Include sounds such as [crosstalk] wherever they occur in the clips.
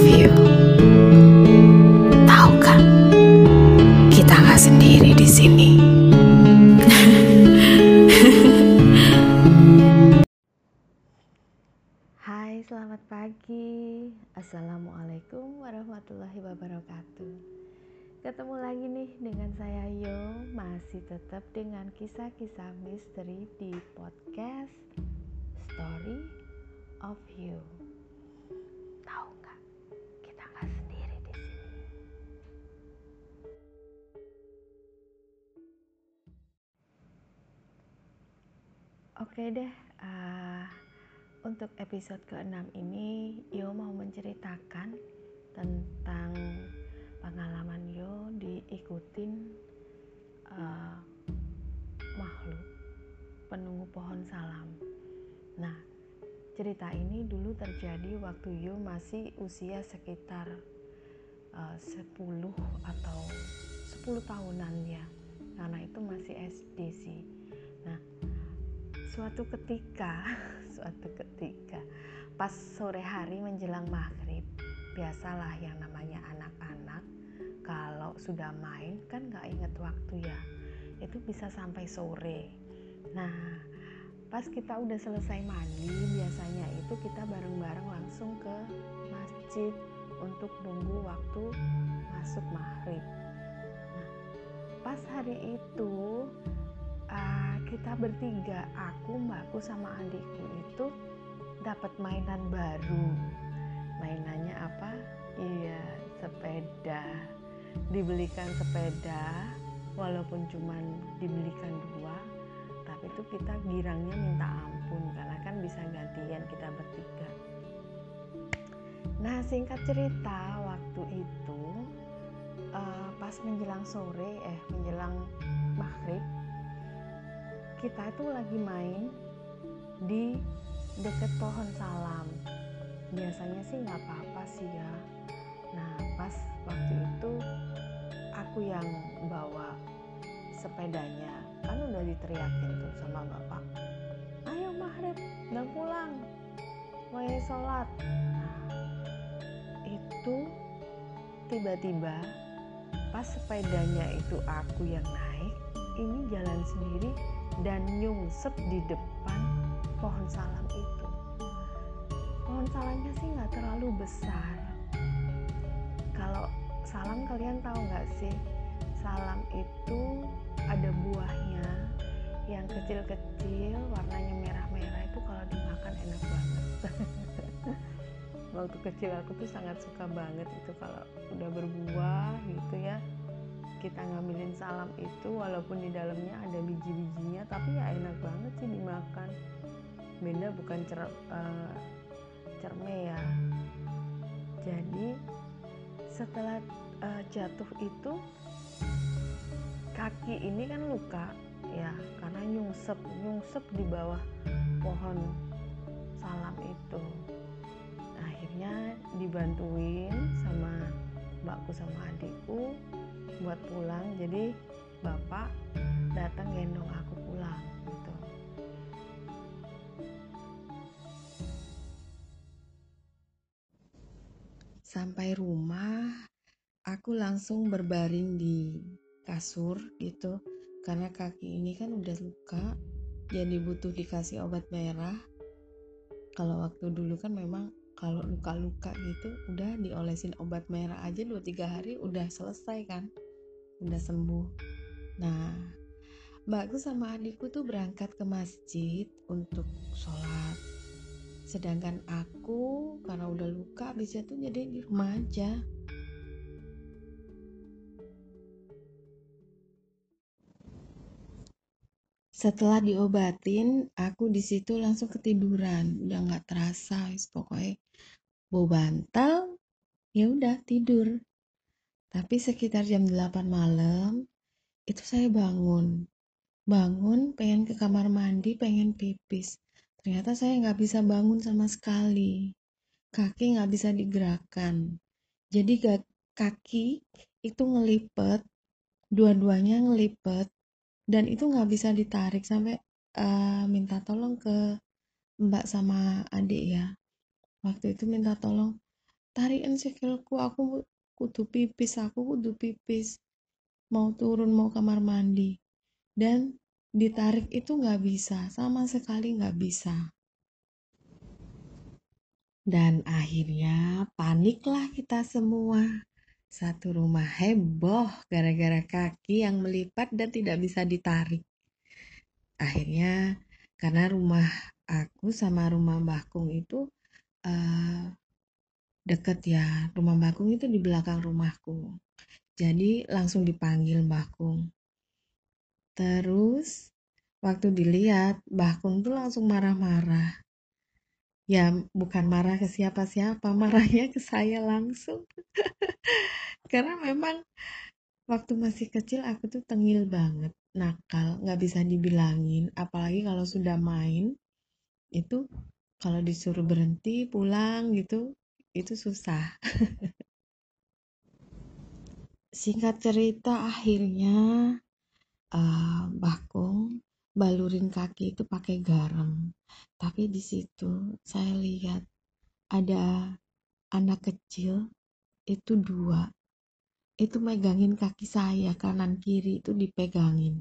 of you. Tahu kan, kita nggak sendiri di sini. Hai, selamat pagi. Assalamualaikum warahmatullahi wabarakatuh. Ketemu lagi nih dengan saya Yo, masih tetap dengan kisah-kisah misteri di podcast Story of You. Oke deh, ah, untuk episode ke-6 ini Yo mau menceritakan tentang pengalaman Yo diikutin uh, makhluk penunggu pohon salam. Nah, cerita ini dulu terjadi waktu Yo masih usia sekitar uh, 10 atau 10 tahunan ya. Karena itu masih SD sih. Suatu ketika, [laughs] suatu ketika pas sore hari menjelang maghrib, biasalah yang namanya anak-anak kalau sudah main kan nggak inget waktu ya, itu bisa sampai sore. Nah, pas kita udah selesai mandi, biasanya itu kita bareng-bareng langsung ke masjid untuk nunggu waktu masuk maghrib. Nah, pas hari itu uh, kita bertiga aku mbakku sama adikku itu dapat mainan baru. Mainannya apa? Iya sepeda. Dibelikan sepeda walaupun cuman dibelikan dua tapi itu kita girangnya minta ampun karena kan bisa gantian kita bertiga. Nah singkat cerita waktu itu uh, pas menjelang sore eh menjelang kita itu lagi main di deket pohon salam. Biasanya sih nggak apa-apa sih ya. Nah pas waktu itu aku yang bawa sepedanya kan udah diteriakin tuh sama bapak. Ayo maghrib udah pulang. Mau sholat. Nah itu tiba-tiba pas sepedanya itu aku yang naik ini jalan sendiri dan nyungsep di depan pohon salam itu. Pohon salamnya sih nggak terlalu besar. Kalau salam kalian tahu nggak sih? Salam itu ada buahnya yang kecil-kecil, warnanya merah-merah itu kalau dimakan enak banget. [laughs] Waktu kecil aku tuh sangat suka banget itu kalau udah berbuah gitu ya kita ngambilin salam itu walaupun di dalamnya ada biji-bijinya tapi ya enak banget sih dimakan. Beda bukan cer uh, cerme ya. Jadi setelah uh, jatuh itu kaki ini kan luka ya karena nyungsep nyungsep di bawah pohon salam itu. Akhirnya dibantuin sama mbakku sama adikku buat pulang jadi bapak datang gendong aku pulang gitu. Sampai rumah aku langsung berbaring di kasur gitu. Karena kaki ini kan udah luka jadi butuh dikasih obat merah. Kalau waktu dulu kan memang kalau luka-luka gitu udah diolesin obat merah aja 2-3 hari udah selesai kan udah sembuh. Nah mbakku sama adikku tuh berangkat ke masjid untuk sholat. Sedangkan aku karena udah luka bisa tuh jadi di rumah aja. Setelah diobatin aku di situ langsung ketiduran. Udah nggak terasa pokoknya. Bau bantal ya udah tidur tapi sekitar jam 8 malam, itu saya bangun. Bangun, pengen ke kamar mandi, pengen pipis. Ternyata saya nggak bisa bangun sama sekali. Kaki nggak bisa digerakkan. Jadi kaki itu ngelipet, dua-duanya ngelipet, dan itu nggak bisa ditarik sampai uh, minta tolong ke mbak sama adik ya. waktu itu minta tolong tarikin sikilku aku kudu pipis aku kudu pipis. Mau turun mau kamar mandi. Dan ditarik itu nggak bisa sama sekali nggak bisa. Dan akhirnya paniklah kita semua. Satu rumah heboh gara-gara kaki yang melipat dan tidak bisa ditarik. Akhirnya karena rumah aku sama rumah Mbah Kung itu uh, deket ya rumah Mbah Kung itu di belakang rumahku jadi langsung dipanggil Mbah Kung. Terus waktu dilihat Mbah Kung tuh langsung marah-marah. Ya bukan marah ke siapa-siapa, [laughs] marahnya ke saya langsung. [laughs] Karena memang waktu masih kecil aku tuh tengil banget, nakal, nggak bisa dibilangin. Apalagi kalau sudah main, itu kalau disuruh berhenti pulang gitu, itu susah. singkat cerita akhirnya uh, Bakung balurin kaki itu pakai garam. Tapi di situ saya lihat ada anak kecil itu dua. Itu megangin kaki saya kanan kiri itu dipegangin.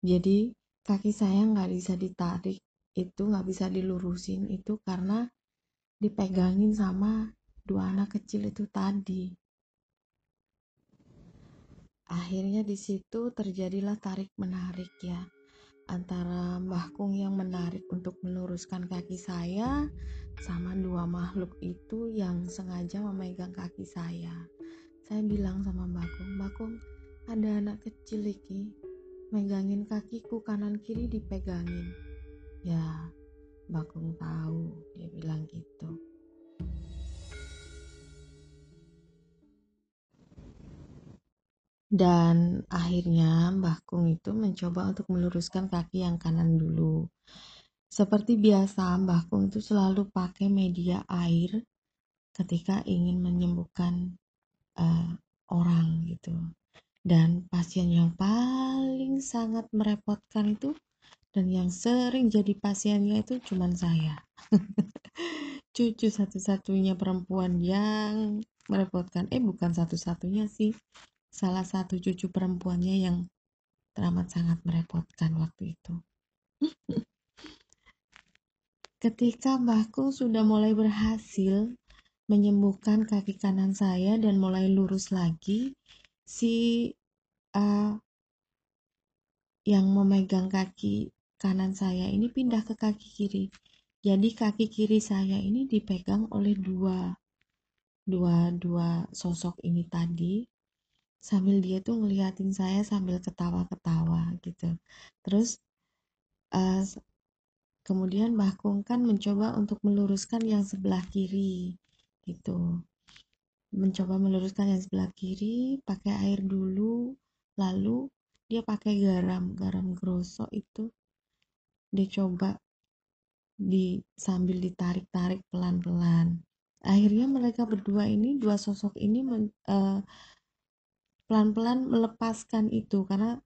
Jadi kaki saya nggak bisa ditarik itu nggak bisa dilurusin itu karena dipegangin sama dua anak kecil itu tadi. Akhirnya di situ terjadilah tarik menarik ya antara Mbah Kung yang menarik untuk meluruskan kaki saya sama dua makhluk itu yang sengaja memegang kaki saya. Saya bilang sama Mbah Kung Mbah Kung ada anak kecil iki megangin kakiku kanan kiri dipegangin. Ya Mbah Kung tahu dia bilang gitu Dan akhirnya Mbah Kung itu mencoba untuk meluruskan kaki yang kanan dulu. Seperti biasa, Mbah Kung itu selalu pakai media air ketika ingin menyembuhkan uh, orang gitu. Dan pasien yang paling sangat merepotkan itu dan yang sering jadi pasiennya itu cuma saya. [laughs] Cucu satu-satunya perempuan yang merepotkan. Eh bukan satu-satunya sih salah satu cucu perempuannya yang teramat sangat merepotkan waktu itu. [laughs] Ketika Mbahku sudah mulai berhasil menyembuhkan kaki kanan saya dan mulai lurus lagi, si uh, yang memegang kaki kanan saya ini pindah ke kaki kiri. Jadi kaki kiri saya ini dipegang oleh dua dua dua sosok ini tadi sambil dia tuh ngeliatin saya sambil ketawa-ketawa gitu. Terus uh, kemudian Mbah Kung kan mencoba untuk meluruskan yang sebelah kiri gitu. Mencoba meluruskan yang sebelah kiri pakai air dulu lalu dia pakai garam garam grosok itu. Dia coba di sambil ditarik-tarik pelan-pelan. Akhirnya mereka berdua ini dua sosok ini men, uh, pelan-pelan melepaskan itu karena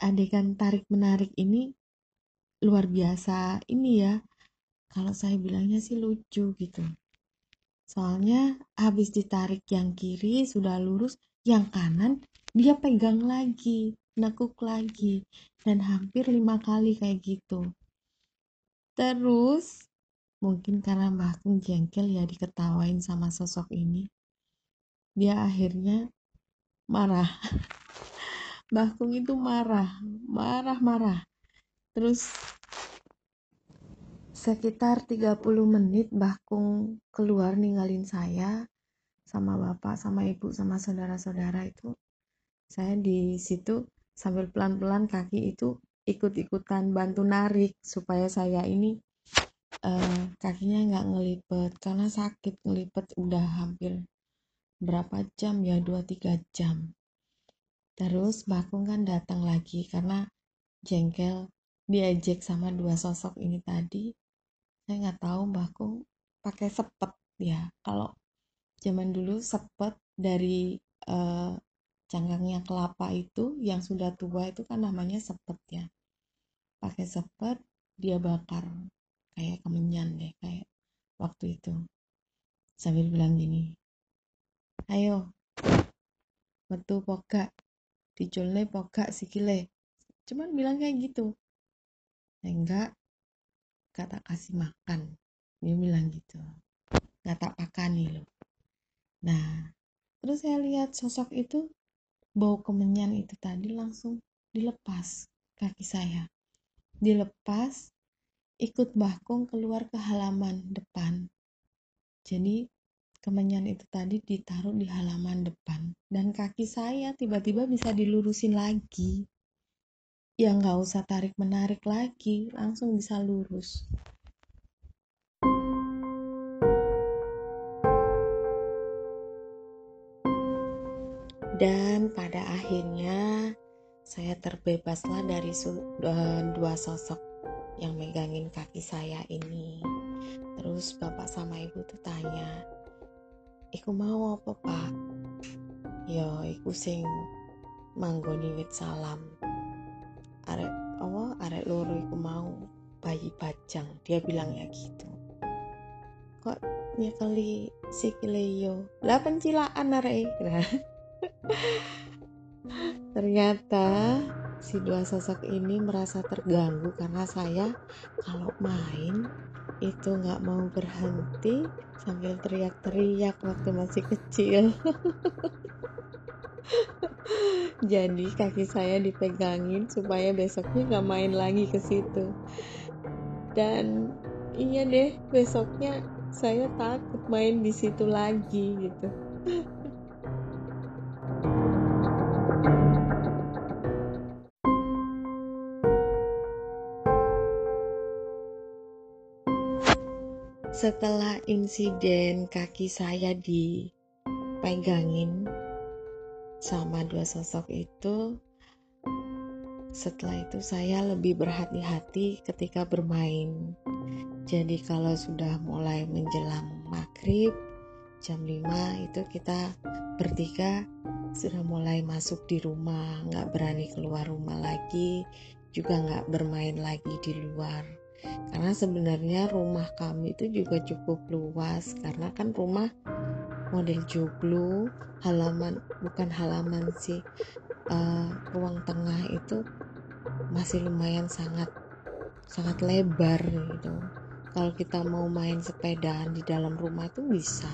adegan tarik menarik ini luar biasa ini ya. Kalau saya bilangnya sih lucu gitu. Soalnya habis ditarik yang kiri sudah lurus yang kanan dia pegang lagi nekuk lagi dan hampir lima kali kayak gitu. Terus mungkin karena Mbah Kung jengkel ya diketawain sama sosok ini dia akhirnya marah. Mbah Kung itu marah marah-marah terus sekitar 30 menit Mbah Kung keluar ninggalin saya sama bapak sama ibu sama saudara-saudara itu. Saya di situ sambil pelan-pelan kaki itu ikut-ikutan bantu narik supaya saya ini uh, kakinya nggak ngelipet karena sakit ngelipet udah hampir berapa jam ya? 2-3 jam. Terus Bakung kan datang lagi karena jengkel diajak sama dua sosok ini tadi. Saya nggak tahu Bakung pakai sepet ya. Kalau zaman dulu sepet dari uh, cangkangnya kelapa itu yang sudah tua itu kan namanya sepet ya. Pakai sepet dia bakar. Kayak kemenyan deh kayak waktu itu. Sambil bilang gini ayo. Metu pogak. Diculne pogak sikile. Cuman bilang kayak gitu. Enggak. Kata kasih makan. Dia bilang gitu. Nggak tak pakani loh nah terus saya lihat sosok itu bau kemenyan itu tadi langsung dilepas kaki saya. Dilepas ikut bakung keluar ke halaman depan. Jadi kemenyan itu tadi ditaruh di halaman depan. Dan kaki saya tiba-tiba bisa dilurusin lagi. Ya nggak usah tarik menarik lagi langsung bisa lurus. Dan pada akhirnya saya terbebaslah dari dua sosok yang megangin kaki saya ini. Terus bapak sama ibu tuh tanya iku mau apa pak? Yo iku sing manggoni wit salam. Arek apa? Arek loro iku mau bayi bajang. Dia bilang ya gitu. Kok nyekeli sikile yo? Lah pencilaan arek [laughs] Ternyata si dua sosok ini merasa terganggu karena saya kalau main itu nggak mau berhenti sambil teriak-teriak waktu masih kecil. [laughs] Jadi kaki saya dipegangin supaya besoknya nggak main lagi ke situ. Dan iya deh besoknya saya takut main di situ lagi gitu. Setelah insiden kaki saya dipegangin sama dua sosok itu, setelah itu saya lebih berhati-hati ketika bermain. Jadi kalau sudah mulai menjelang maghrib, jam 5 itu kita bertiga sudah mulai masuk di rumah, nggak berani keluar rumah lagi, juga nggak bermain lagi di luar karena sebenarnya rumah kami itu juga cukup luas karena kan rumah model joglo halaman bukan halaman sih uh, ruang tengah itu masih lumayan sangat sangat lebar gitu. Kalau kita mau main sepedaan di dalam rumah itu bisa.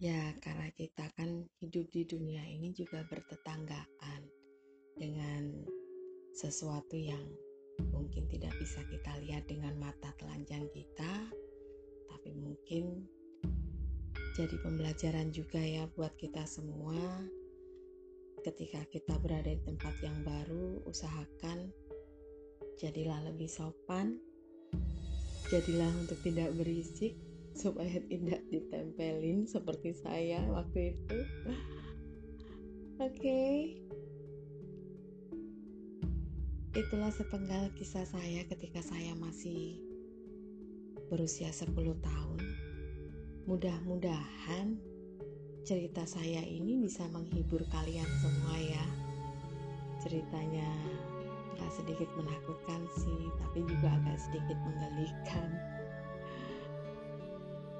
Ya, karena kita kan hidup di dunia ini juga bertetanggaan sesuatu yang mungkin tidak bisa kita lihat dengan mata telanjang kita, tapi mungkin jadi pembelajaran juga ya buat kita semua. Ketika kita berada di tempat yang baru, usahakan jadilah lebih sopan, jadilah untuk tidak berisik, supaya [laughs] tidak ditempelin seperti saya waktu itu oke okay. Itulah sepenggal kisah saya ketika saya masih berusia 10 tahun. Mudah-mudahan cerita saya ini bisa menghibur kalian semua ya. Ceritanya gak sedikit menakutkan sih tapi juga agak sedikit menggelikan.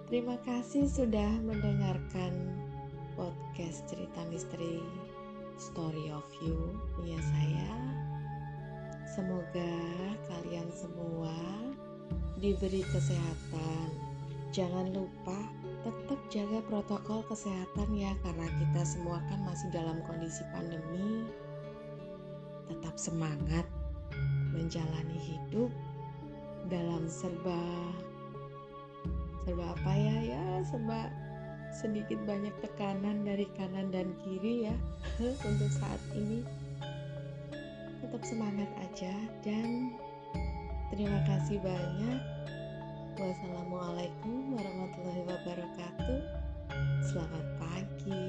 Terima kasih sudah mendengarkan podcast cerita misteri Story of You. Punya saya. Semoga kalian semua diberi kesehatan. Jangan lupa tetap jaga protokol kesehatan ya karena kita semua kan masih dalam kondisi pandemi. Tetap semangat menjalani hidup dalam serba serba apa ya ya serba sedikit banyak tekanan dari kanan dan kiri ya [laughs] untuk saat ini tetap semangat aja dan terima kasih banyak. Wassalamualaikum warahmatullahi wabarakatuh. Selamat pagi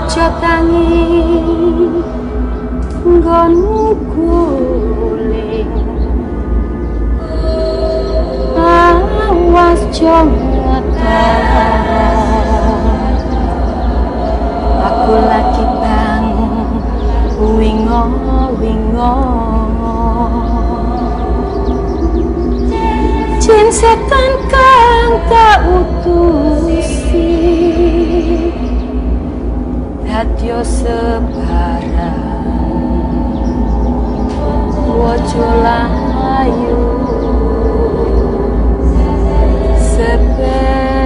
aja tangi nggon kuling awas jongeta aku lagi bangun wingo wingo jin setan kang tak utusi. Dadya sebarang wojo layu sepe